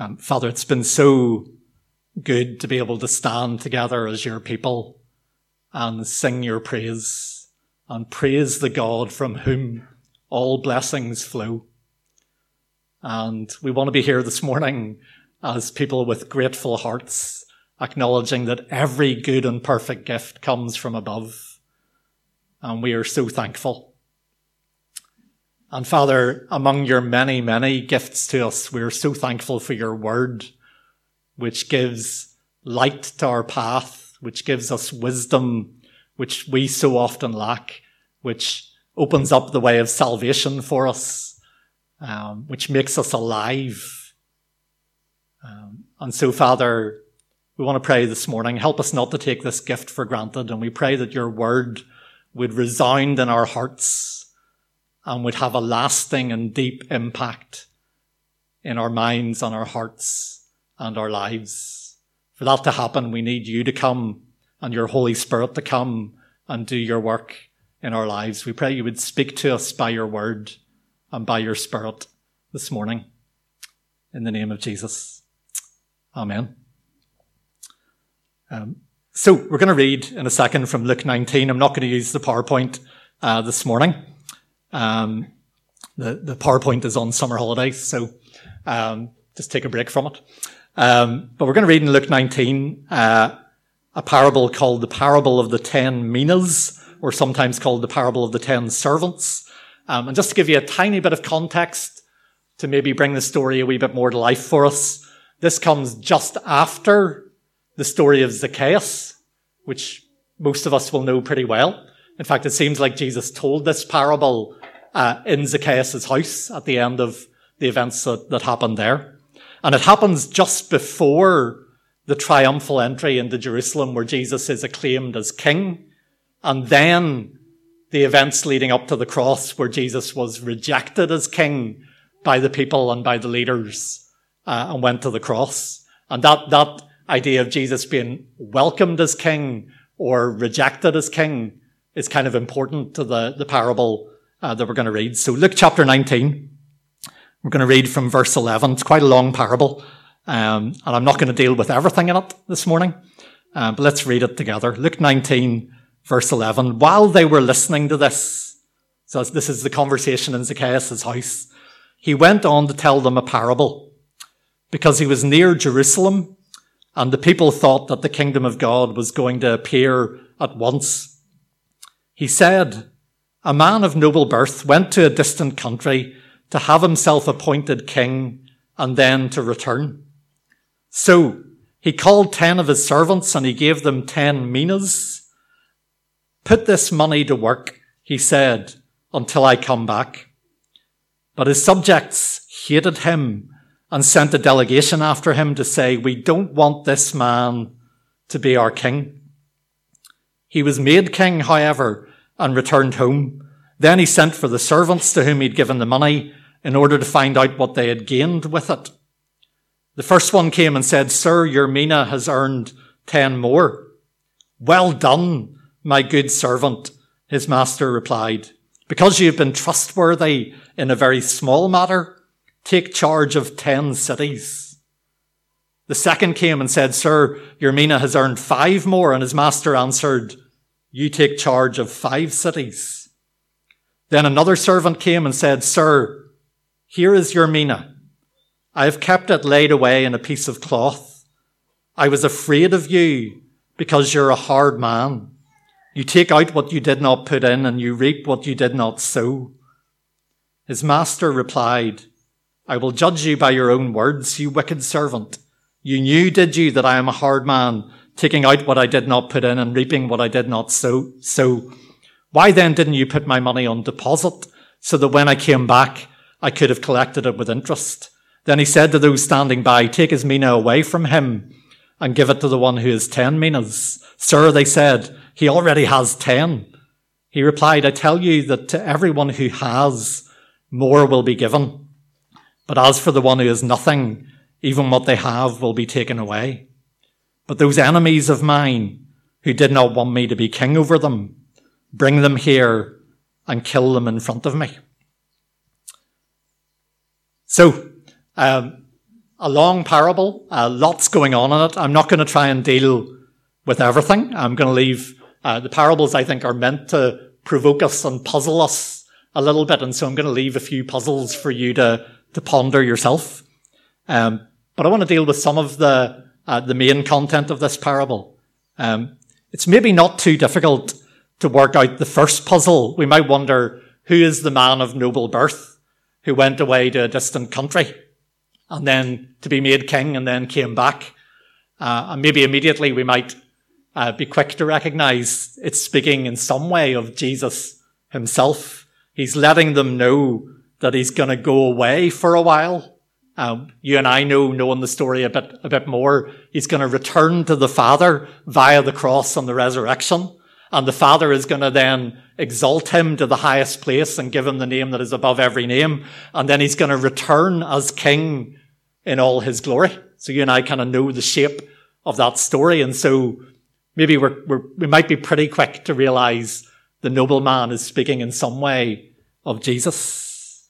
Um, Father, it's been so good to be able to stand together as your people and sing your praise and praise the God from whom all blessings flow. And we want to be here this morning as people with grateful hearts, acknowledging that every good and perfect gift comes from above. And we are so thankful. And Father, among your many, many gifts to us, we're so thankful for your word, which gives light to our path, which gives us wisdom, which we so often lack, which opens up the way of salvation for us, um, which makes us alive. Um, and so, Father, we want to pray this morning. Help us not to take this gift for granted. And we pray that your word would resound in our hearts and would have a lasting and deep impact in our minds and our hearts and our lives. For that to happen, we need you to come and your Holy Spirit to come and do your work in our lives. We pray you would speak to us by your word and by your Spirit this morning. In the name of Jesus. Amen. Um, so we're going to read in a second from Luke 19. I'm not going to use the PowerPoint uh, this morning. Um, the, the PowerPoint is on summer holidays, so um, just take a break from it. Um, but we're going to read in Luke 19 uh, a parable called the parable of the ten minas, or sometimes called the parable of the ten servants. Um, and just to give you a tiny bit of context to maybe bring the story a wee bit more to life for us, this comes just after the story of Zacchaeus, which most of us will know pretty well. In fact, it seems like Jesus told this parable uh, in Zacchaeus' house at the end of the events that, that happened there. And it happens just before the triumphal entry into Jerusalem where Jesus is acclaimed as king. And then the events leading up to the cross where Jesus was rejected as king by the people and by the leaders uh, and went to the cross. And that, that idea of Jesus being welcomed as king or rejected as king is kind of important to the, the parable uh, that we're going to read. So Luke chapter 19, we're going to read from verse 11. It's quite a long parable, um, and I'm not going to deal with everything in it this morning, uh, but let's read it together. Luke 19, verse 11. While they were listening to this, so this is the conversation in Zacchaeus' house, he went on to tell them a parable because he was near Jerusalem and the people thought that the kingdom of God was going to appear at once. He said, A man of noble birth went to a distant country to have himself appointed king and then to return. So he called ten of his servants and he gave them ten minas. Put this money to work, he said, until I come back. But his subjects hated him and sent a delegation after him to say, We don't want this man to be our king. He was made king, however, and returned home. Then he sent for the servants to whom he'd given the money in order to find out what they had gained with it. The first one came and said, Sir, your mina has earned ten more. Well done, my good servant, his master replied. Because you have been trustworthy in a very small matter, take charge of ten cities. The second came and said, Sir, your mina has earned five more. And his master answered, you take charge of five cities. Then another servant came and said, Sir, here is your mina. I have kept it laid away in a piece of cloth. I was afraid of you because you're a hard man. You take out what you did not put in and you reap what you did not sow. His master replied, I will judge you by your own words, you wicked servant. You knew, did you, that I am a hard man taking out what I did not put in and reaping what I did not sow. So why then didn't you put my money on deposit so that when I came back, I could have collected it with interest? Then he said to those standing by, take his mina away from him and give it to the one who has ten minas. Sir, they said, he already has ten. He replied, I tell you that to everyone who has, more will be given. But as for the one who has nothing, even what they have will be taken away. But those enemies of mine who did not want me to be king over them, bring them here and kill them in front of me. So, um, a long parable, uh, lots going on in it. I'm not going to try and deal with everything. I'm going to leave uh, the parables. I think are meant to provoke us and puzzle us a little bit, and so I'm going to leave a few puzzles for you to to ponder yourself. Um, but I want to deal with some of the uh, the main content of this parable. Um, it's maybe not too difficult to work out the first puzzle. We might wonder who is the man of noble birth who went away to a distant country and then to be made king and then came back. Uh, and maybe immediately we might uh, be quick to recognize it's speaking in some way of Jesus himself. He's letting them know that he's going to go away for a while. Um, you and I know, knowing the story a bit, a bit more, he's going to return to the Father via the cross and the resurrection. And the Father is going to then exalt him to the highest place and give him the name that is above every name. And then he's going to return as king in all his glory. So you and I kind of know the shape of that story. And so maybe we're, we're, we might be pretty quick to realize the nobleman is speaking in some way of Jesus.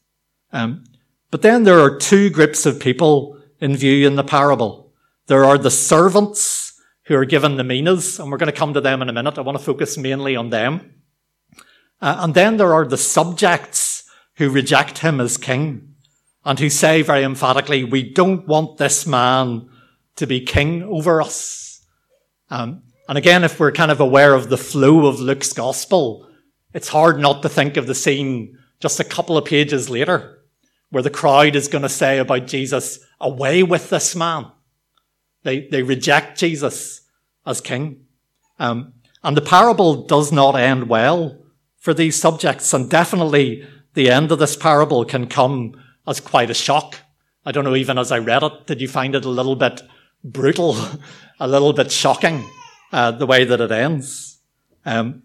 Um, but then there are two groups of people in view in the parable. There are the servants who are given the minas, and we're going to come to them in a minute. I want to focus mainly on them. Uh, and then there are the subjects who reject him as king and who say very emphatically, we don't want this man to be king over us. Um, and again, if we're kind of aware of the flow of Luke's gospel, it's hard not to think of the scene just a couple of pages later where the crowd is going to say about Jesus, away with this man. They, they reject Jesus as king. Um, and the parable does not end well for these subjects. And definitely the end of this parable can come as quite a shock. I don't know, even as I read it, did you find it a little bit brutal, a little bit shocking, uh, the way that it ends? Um,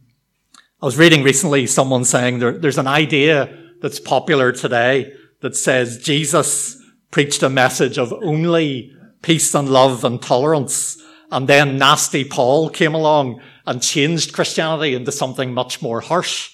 I was reading recently someone saying there, there's an idea that's popular today that says Jesus preached a message of only peace and love and tolerance. And then nasty Paul came along and changed Christianity into something much more harsh.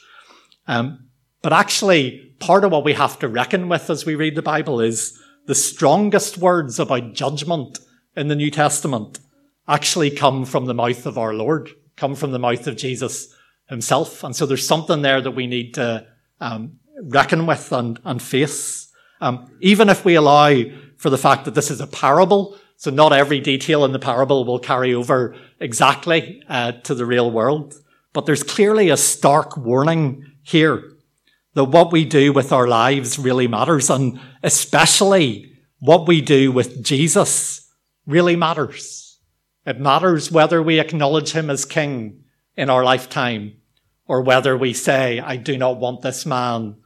Um, but actually, part of what we have to reckon with as we read the Bible is the strongest words about judgment in the New Testament actually come from the mouth of our Lord, come from the mouth of Jesus himself. And so there's something there that we need to um, reckon with and, and face. Um, even if we allow for the fact that this is a parable, so not every detail in the parable will carry over exactly uh, to the real world. But there's clearly a stark warning here that what we do with our lives really matters, and especially what we do with Jesus really matters. It matters whether we acknowledge him as king in our lifetime or whether we say, I do not want this man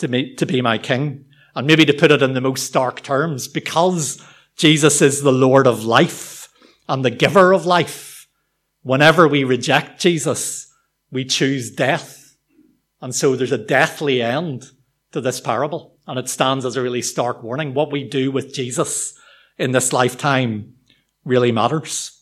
to be, to be my king. And maybe to put it in the most stark terms, because Jesus is the Lord of life and the giver of life, whenever we reject Jesus, we choose death and so there's a deathly end to this parable. And it stands as a really stark warning. What we do with Jesus in this lifetime really matters.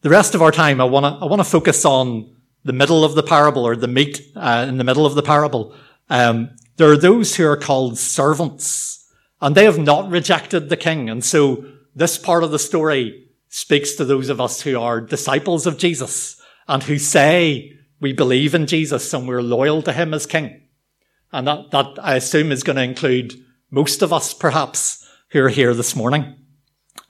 The rest of our time, I want to I want to focus on the middle of the parable or the meat uh, in the middle of the parable. Um, there are those who are called servants, and they have not rejected the king. And so this part of the story speaks to those of us who are disciples of Jesus and who say we believe in Jesus and we're loyal to him as king. And that, that I assume is going to include most of us perhaps who are here this morning.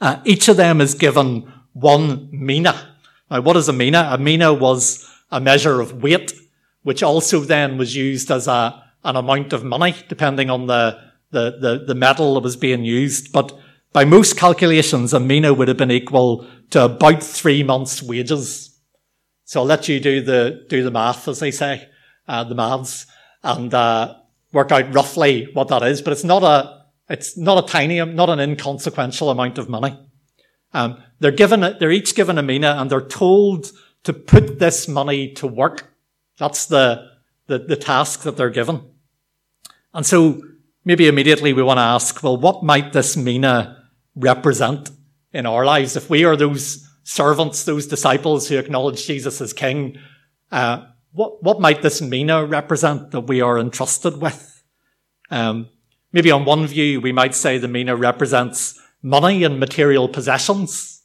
Uh, each of them is given one mina. Now, what is a mina? A mina was a measure of weight, which also then was used as a, an amount of money, depending on the, the, the, the metal that was being used. But by most calculations, a mina would have been equal to about three months' wages. So I'll let you do the, do the math, as they say, uh, the maths, and, uh, work out roughly what that is. But it's not a, it's not a tiny, not an inconsequential amount of money. Um, they're given, they're each given a mina and they're told to put this money to work. That's the, the, the task that they're given. And so maybe immediately we want to ask, well, what might this mina represent in our lives? If we are those servants, those disciples who acknowledge Jesus as King, uh, what, what might this mina represent that we are entrusted with? Um, maybe on one view, we might say the mina represents money and material possessions.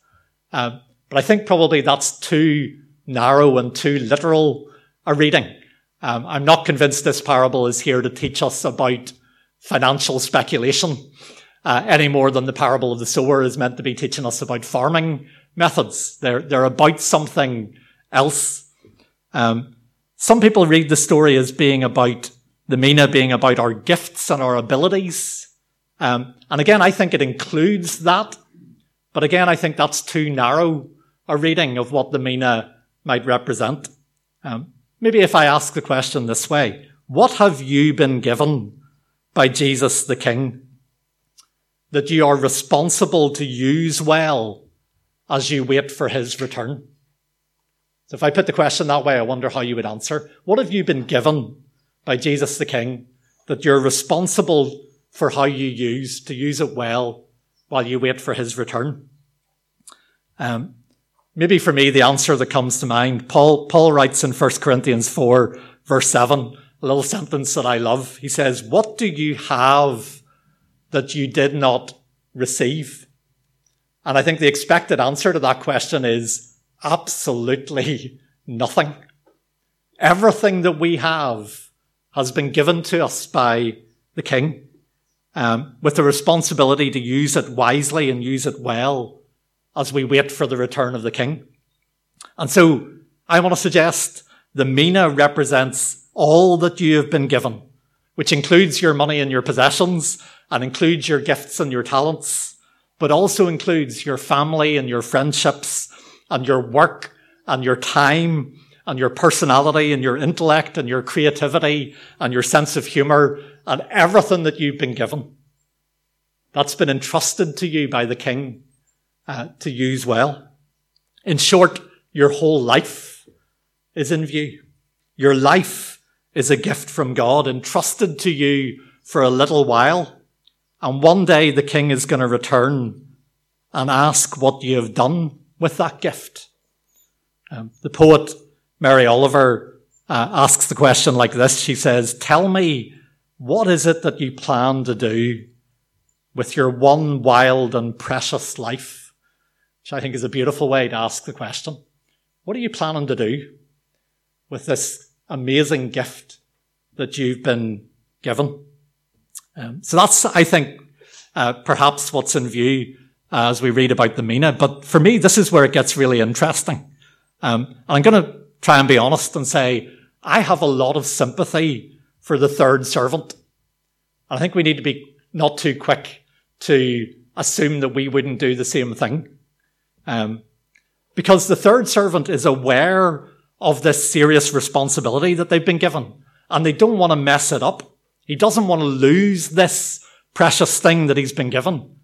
Uh, but I think probably that's too narrow and too literal a reading. Um, I'm not convinced this parable is here to teach us about financial speculation uh, any more than the parable of the sower is meant to be teaching us about farming methods. They're, they're about something else. Um, some people read the story as being about the Mina being about our gifts and our abilities. Um, and again, I think it includes that. But again, I think that's too narrow a reading of what the Mina might represent. Um, maybe if I ask the question this way, what have you been given by Jesus the King that you are responsible to use well as you wait for his return? So if I put the question that way, I wonder how you would answer. What have you been given by Jesus the King that you're responsible for how you use, to use it well while you wait for his return? Um, maybe for me, the answer that comes to mind, Paul, Paul writes in 1 Corinthians 4 verse 7, a little sentence that I love. He says, what do you have that you did not receive? And I think the expected answer to that question is absolutely nothing. Everything that we have has been given to us by the King, um, with the responsibility to use it wisely and use it well as we wait for the return of the King. And so I want to suggest the Mina represents all that you have been given, which includes your money and your possessions and includes your gifts and your talents, but also includes your family and your friendships and your work and your time and your personality and your intellect and your creativity and your sense of humor and everything that you've been given. That's been entrusted to you by the King uh, to use well. In short, your whole life is in view. Your life is a gift from God entrusted to you for a little while. And one day the King is going to return and ask what you have done with that gift. Um, the poet Mary Oliver uh, asks the question like this. She says, Tell me, what is it that you plan to do with your one wild and precious life? Which I think is a beautiful way to ask the question. What are you planning to do with this amazing gift that you've been given? Um, so that's, I think, uh, perhaps what's in view uh, as we read about the Mina. But for me, this is where it gets really interesting. Um, I'm going to try and be honest and say, I have a lot of sympathy for the third servant. I think we need to be not too quick to assume that we wouldn't do the same thing. Um, because the third servant is aware of this serious responsibility that they've been given and they don't want to mess it up. He doesn't want to lose this precious thing that he's been given.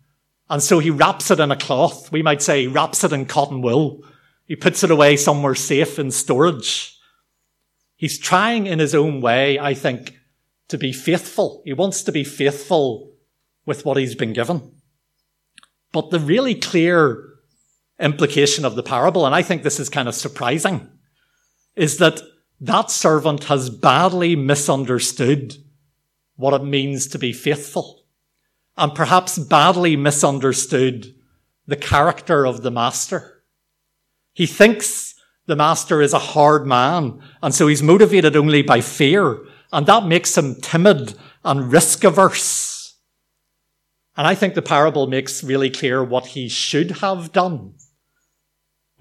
And so he wraps it in a cloth. We might say he wraps it in cotton wool. He puts it away somewhere safe in storage. He's trying in his own way, I think, to be faithful. He wants to be faithful with what he's been given. But the really clear implication of the parable, and I think this is kind of surprising, is that that servant has badly misunderstood what it means to be faithful and perhaps badly misunderstood the character of the master. He thinks the master is a hard man, and so he's motivated only by fear, and that makes him timid and risk averse. And I think the parable makes really clear what he should have done,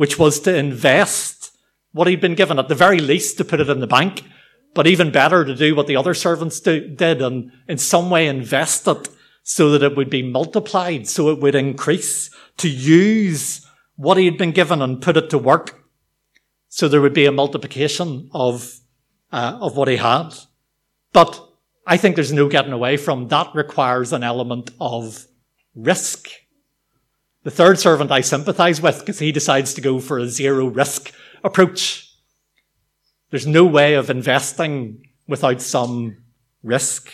which was to invest what he'd been given, at the very least to put it in the bank, but even better to do what the other servants do, did and in some way invest it so that it would be multiplied, so it would increase, to use what he had been given and put it to work, so there would be a multiplication of, uh, of what he had. But I think there's no getting away from that requires an element of risk. The third servant I sympathize with because he decides to go for a zero risk approach. There's no way of investing without some risk.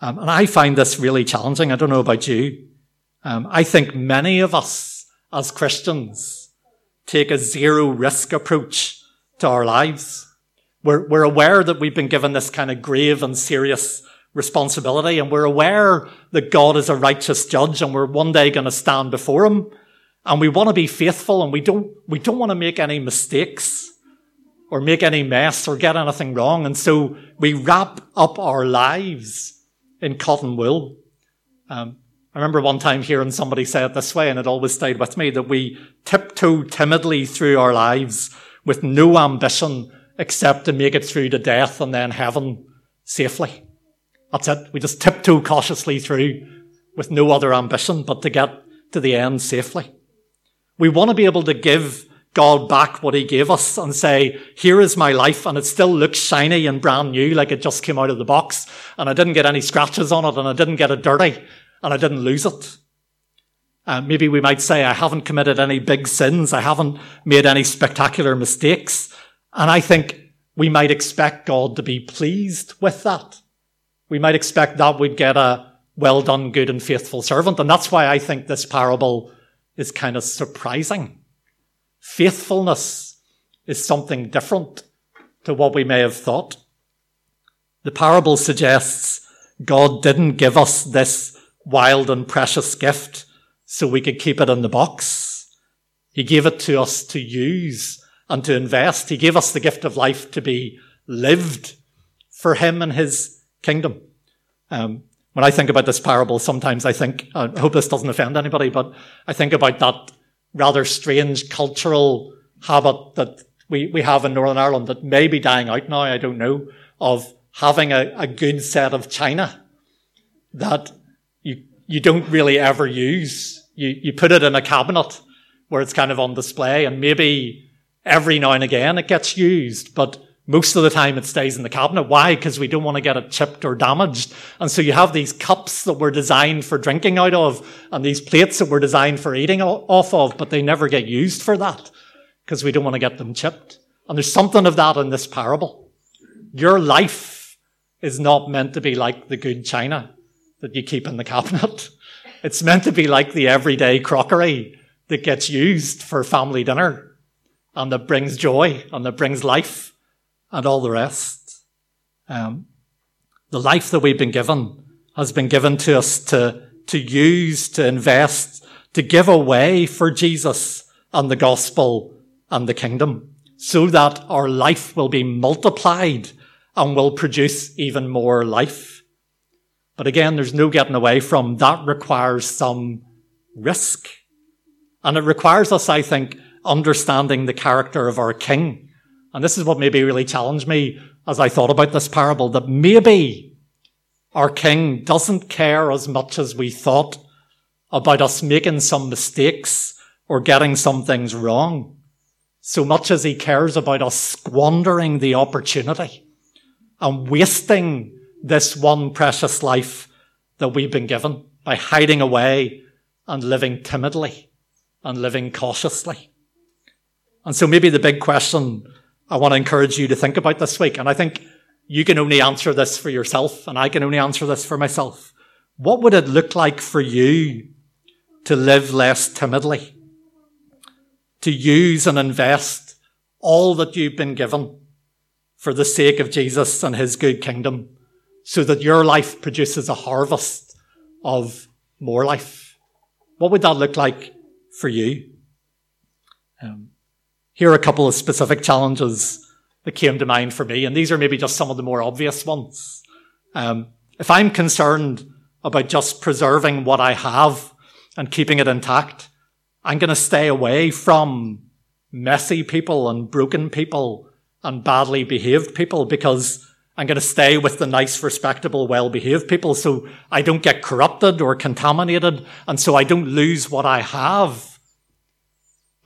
Um, and I find this really challenging. I don't know about you. Um, I think many of us as Christians take a zero risk approach to our lives. We're, we're aware that we've been given this kind of grave and serious responsibility and we're aware that God is a righteous judge and we're one day going to stand before him and we want to be faithful and we don't, we don't want to make any mistakes or make any mess or get anything wrong. And so we wrap up our lives in cotton wool. Um, I remember one time hearing somebody say it this way and it always stayed with me that we tiptoe timidly through our lives with no ambition except to make it through to death and then heaven safely. That's it. We just tiptoe cautiously through with no other ambition but to get to the end safely. We want to be able to give God back what he gave us and say, here is my life and it still looks shiny and brand new like it just came out of the box and I didn't get any scratches on it and I didn't get it dirty and I didn't lose it. Uh, maybe we might say, I haven't committed any big sins. I haven't made any spectacular mistakes. And I think we might expect God to be pleased with that. We might expect that we'd get a well done, good and faithful servant. And that's why I think this parable is kind of surprising. Faithfulness is something different to what we may have thought. The parable suggests God didn't give us this wild and precious gift so we could keep it in the box. He gave it to us to use and to invest. He gave us the gift of life to be lived for Him and His kingdom. Um, when I think about this parable, sometimes I think, I hope this doesn't offend anybody, but I think about that rather strange cultural habit that we, we have in Northern Ireland that may be dying out now, I don't know, of having a, a good set of china that you, you don't really ever use. You, you put it in a cabinet where it's kind of on display and maybe every now and again it gets used, but most of the time it stays in the cabinet. Why? Because we don't want to get it chipped or damaged. And so you have these cups that were designed for drinking out of and these plates that were designed for eating off of, but they never get used for that because we don't want to get them chipped. And there's something of that in this parable. Your life is not meant to be like the good china that you keep in the cabinet. It's meant to be like the everyday crockery that gets used for family dinner and that brings joy and that brings life and all the rest. Um, the life that we've been given has been given to us to, to use, to invest, to give away for Jesus and the gospel and the kingdom so that our life will be multiplied and will produce even more life. But again, there's no getting away from that requires some risk. And it requires us, I think, understanding the character of our king and this is what maybe really challenged me as I thought about this parable, that maybe our king doesn't care as much as we thought about us making some mistakes or getting some things wrong, so much as he cares about us squandering the opportunity and wasting this one precious life that we've been given by hiding away and living timidly and living cautiously. And so maybe the big question I want to encourage you to think about this week. And I think you can only answer this for yourself and I can only answer this for myself. What would it look like for you to live less timidly? To use and invest all that you've been given for the sake of Jesus and his good kingdom so that your life produces a harvest of more life. What would that look like for you? Um, here are a couple of specific challenges that came to mind for me, and these are maybe just some of the more obvious ones. Um, if I'm concerned about just preserving what I have and keeping it intact, I'm going to stay away from messy people and broken people and badly behaved people because I'm going to stay with the nice, respectable, well-behaved people so I don't get corrupted or contaminated and so I don't lose what I have.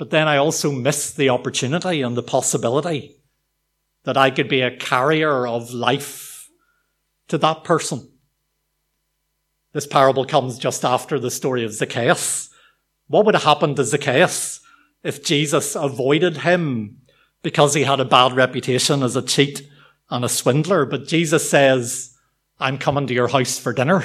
But then I also miss the opportunity and the possibility that I could be a carrier of life to that person. This parable comes just after the story of Zacchaeus. What would have happened to Zacchaeus if Jesus avoided him because he had a bad reputation as a cheat and a swindler? But Jesus says, I'm coming to your house for dinner.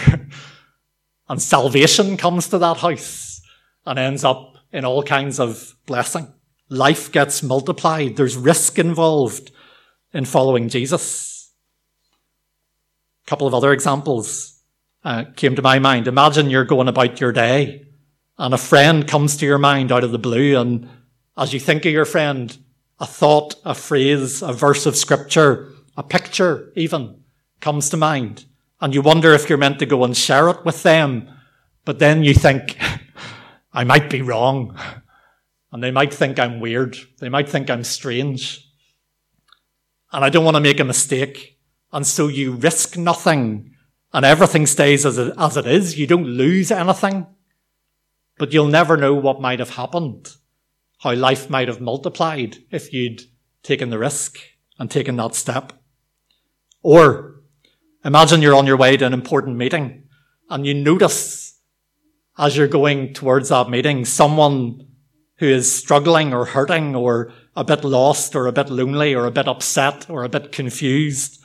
and salvation comes to that house and ends up in all kinds of blessing. Life gets multiplied. There's risk involved in following Jesus. A couple of other examples uh, came to my mind. Imagine you're going about your day and a friend comes to your mind out of the blue and as you think of your friend, a thought, a phrase, a verse of scripture, a picture even comes to mind. And you wonder if you're meant to go and share it with them. But then you think, I might be wrong. And they might think I'm weird. They might think I'm strange. And I don't want to make a mistake. And so you risk nothing and everything stays as it, as it is. You don't lose anything, but you'll never know what might have happened, how life might have multiplied if you'd taken the risk and taken that step. Or imagine you're on your way to an important meeting and you notice as you're going towards that meeting, someone who is struggling or hurting or a bit lost or a bit lonely or a bit upset or a bit confused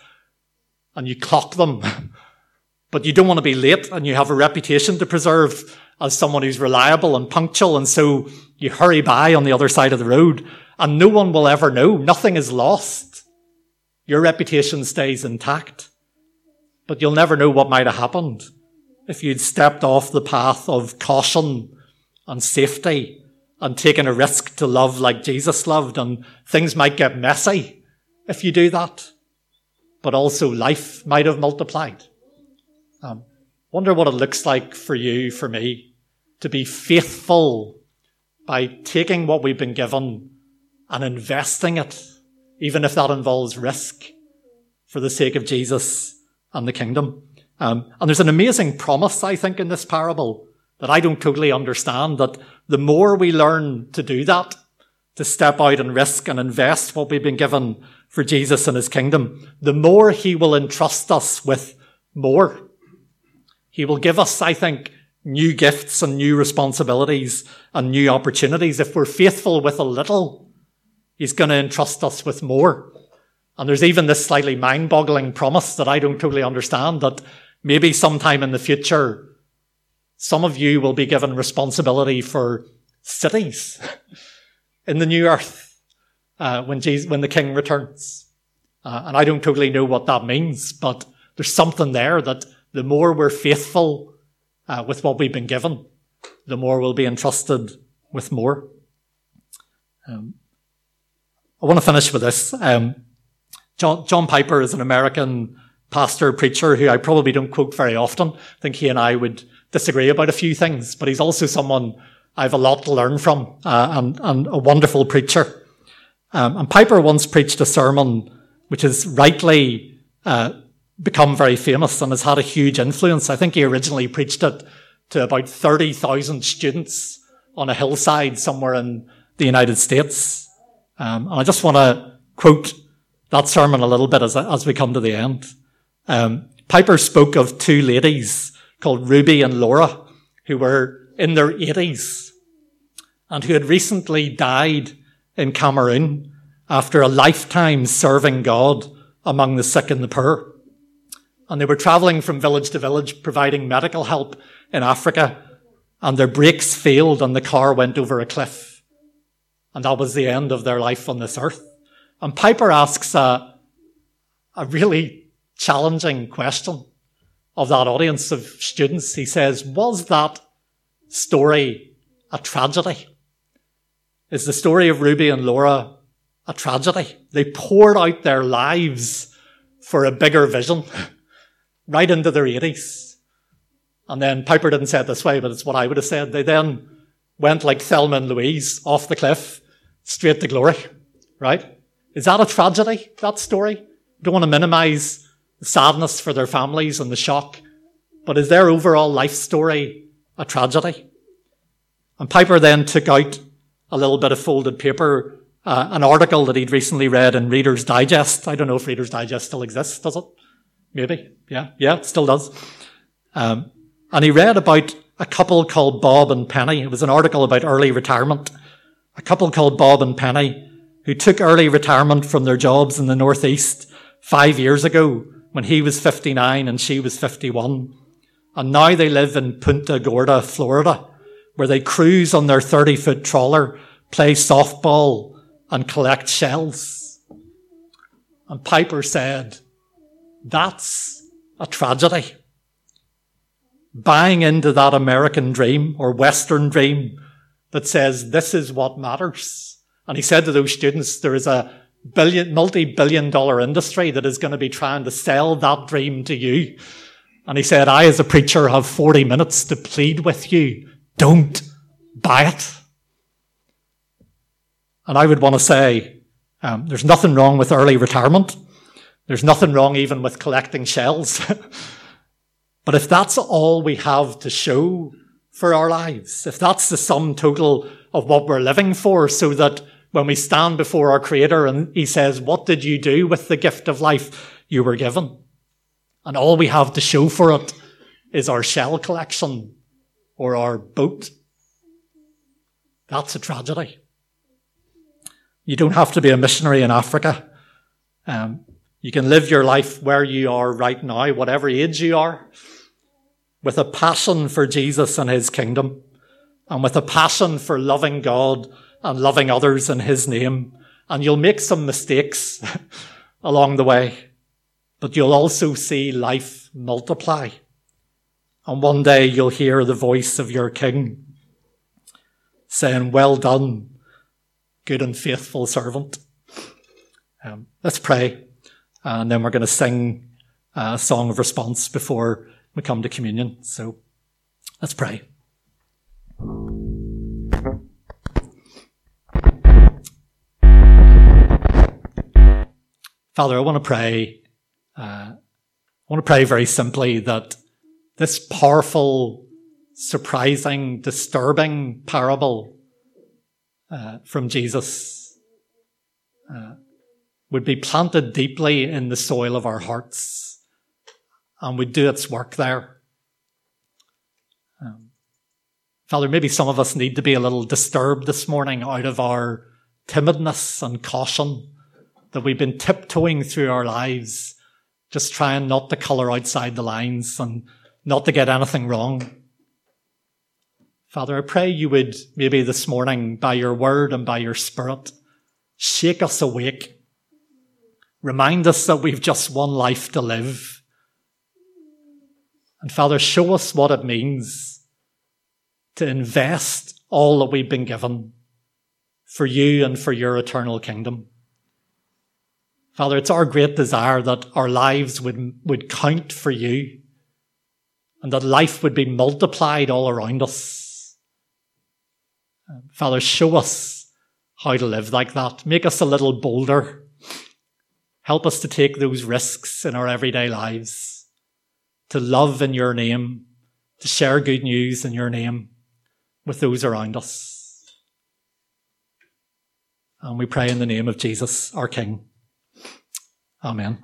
and you clock them. but you don't want to be late and you have a reputation to preserve as someone who's reliable and punctual. And so you hurry by on the other side of the road and no one will ever know. Nothing is lost. Your reputation stays intact, but you'll never know what might have happened if you'd stepped off the path of caution and safety and taken a risk to love like Jesus loved, and things might get messy if you do that. But also life might have multiplied. Um, wonder what it looks like for you, for me, to be faithful by taking what we've been given and investing it, even if that involves risk, for the sake of Jesus and the kingdom. Um, and there's an amazing promise, I think, in this parable that I don't totally understand that the more we learn to do that, to step out and risk and invest what we've been given for Jesus and his kingdom, the more he will entrust us with more. He will give us, I think, new gifts and new responsibilities and new opportunities. If we're faithful with a little, he's going to entrust us with more. And there's even this slightly mind boggling promise that I don't totally understand that maybe sometime in the future, some of you will be given responsibility for cities in the new earth uh, when, Jesus, when the king returns. Uh, and I don't totally know what that means, but there's something there that the more we're faithful uh, with what we've been given, the more we'll be entrusted with more. Um, I want to finish with this. Um, John, John Piper is an American pastor, preacher who I probably don't quote very often. I think he and I would disagree about a few things, but he's also someone I have a lot to learn from uh, and, and, a wonderful preacher. Um, and Piper once preached a sermon which has rightly uh, become very famous and has had a huge influence. I think he originally preached it to about 30,000 students on a hillside somewhere in the United States. Um, and I just want to quote that sermon a little bit as, as we come to the end. Um, Piper spoke of two ladies called Ruby and Laura, who were in their 80s and who had recently died in Cameroon after a lifetime serving God among the sick and the poor. And they were traveling from village to village providing medical help in Africa and their brakes failed and the car went over a cliff. And that was the end of their life on this earth. And Piper asks a, a really challenging question of that audience of students. He says, was that story a tragedy? Is the story of Ruby and Laura a tragedy? They poured out their lives for a bigger vision right into their 80s. And then Piper didn't say it this way, but it's what I would have said. They then went like Thelma and Louise off the cliff straight to glory, right? Is that a tragedy, that story? Don't want to minimize the sadness for their families and the shock. But is their overall life story a tragedy? And Piper then took out a little bit of folded paper, uh, an article that he'd recently read in Reader's Digest. I don't know if Reader's Digest still exists, does it? Maybe. Yeah, yeah, it still does. Um, and he read about a couple called Bob and Penny. It was an article about early retirement. A couple called Bob and Penny who took early retirement from their jobs in the Northeast five years ago when he was 59 and she was 51. And now they live in Punta Gorda, Florida, where they cruise on their 30 foot trawler, play softball and collect shells. And Piper said, that's a tragedy. Buying into that American dream or Western dream that says this is what matters. And he said to those students, there is a billion, multi-billion dollar industry that is going to be trying to sell that dream to you. And he said, I as a preacher have 40 minutes to plead with you. Don't buy it. And I would want to say, um, there's nothing wrong with early retirement. There's nothing wrong even with collecting shells. but if that's all we have to show for our lives, if that's the sum total of what we're living for, so that when we stand before our Creator and He says, What did you do with the gift of life you were given? And all we have to show for it is our shell collection or our boat. That's a tragedy. You don't have to be a missionary in Africa. Um, you can live your life where you are right now, whatever age you are, with a passion for Jesus and His kingdom, and with a passion for loving God and loving others in His name. And you'll make some mistakes along the way, but you'll also see life multiply. And one day you'll hear the voice of your King saying, well done, good and faithful servant. Um, let's pray. And then we're going to sing a song of response before we come to communion. So let's pray. Father, I want to pray. Uh, I want to pray very simply that this powerful, surprising, disturbing parable uh, from Jesus uh, would be planted deeply in the soil of our hearts and would do its work there. Um, Father, maybe some of us need to be a little disturbed this morning out of our timidness and caution that we've been tiptoeing through our lives, just trying not to colour outside the lines and not to get anything wrong. Father, I pray you would maybe this morning, by your word and by your spirit, shake us awake. Remind us that we've just one life to live. And Father, show us what it means to invest all that we've been given for you and for your eternal kingdom. Father, it's our great desire that our lives would, would count for you and that life would be multiplied all around us. Um, Father, show us how to live like that. Make us a little bolder. Help us to take those risks in our everyday lives, to love in your name, to share good news in your name with those around us. And we pray in the name of Jesus, our King. Amen.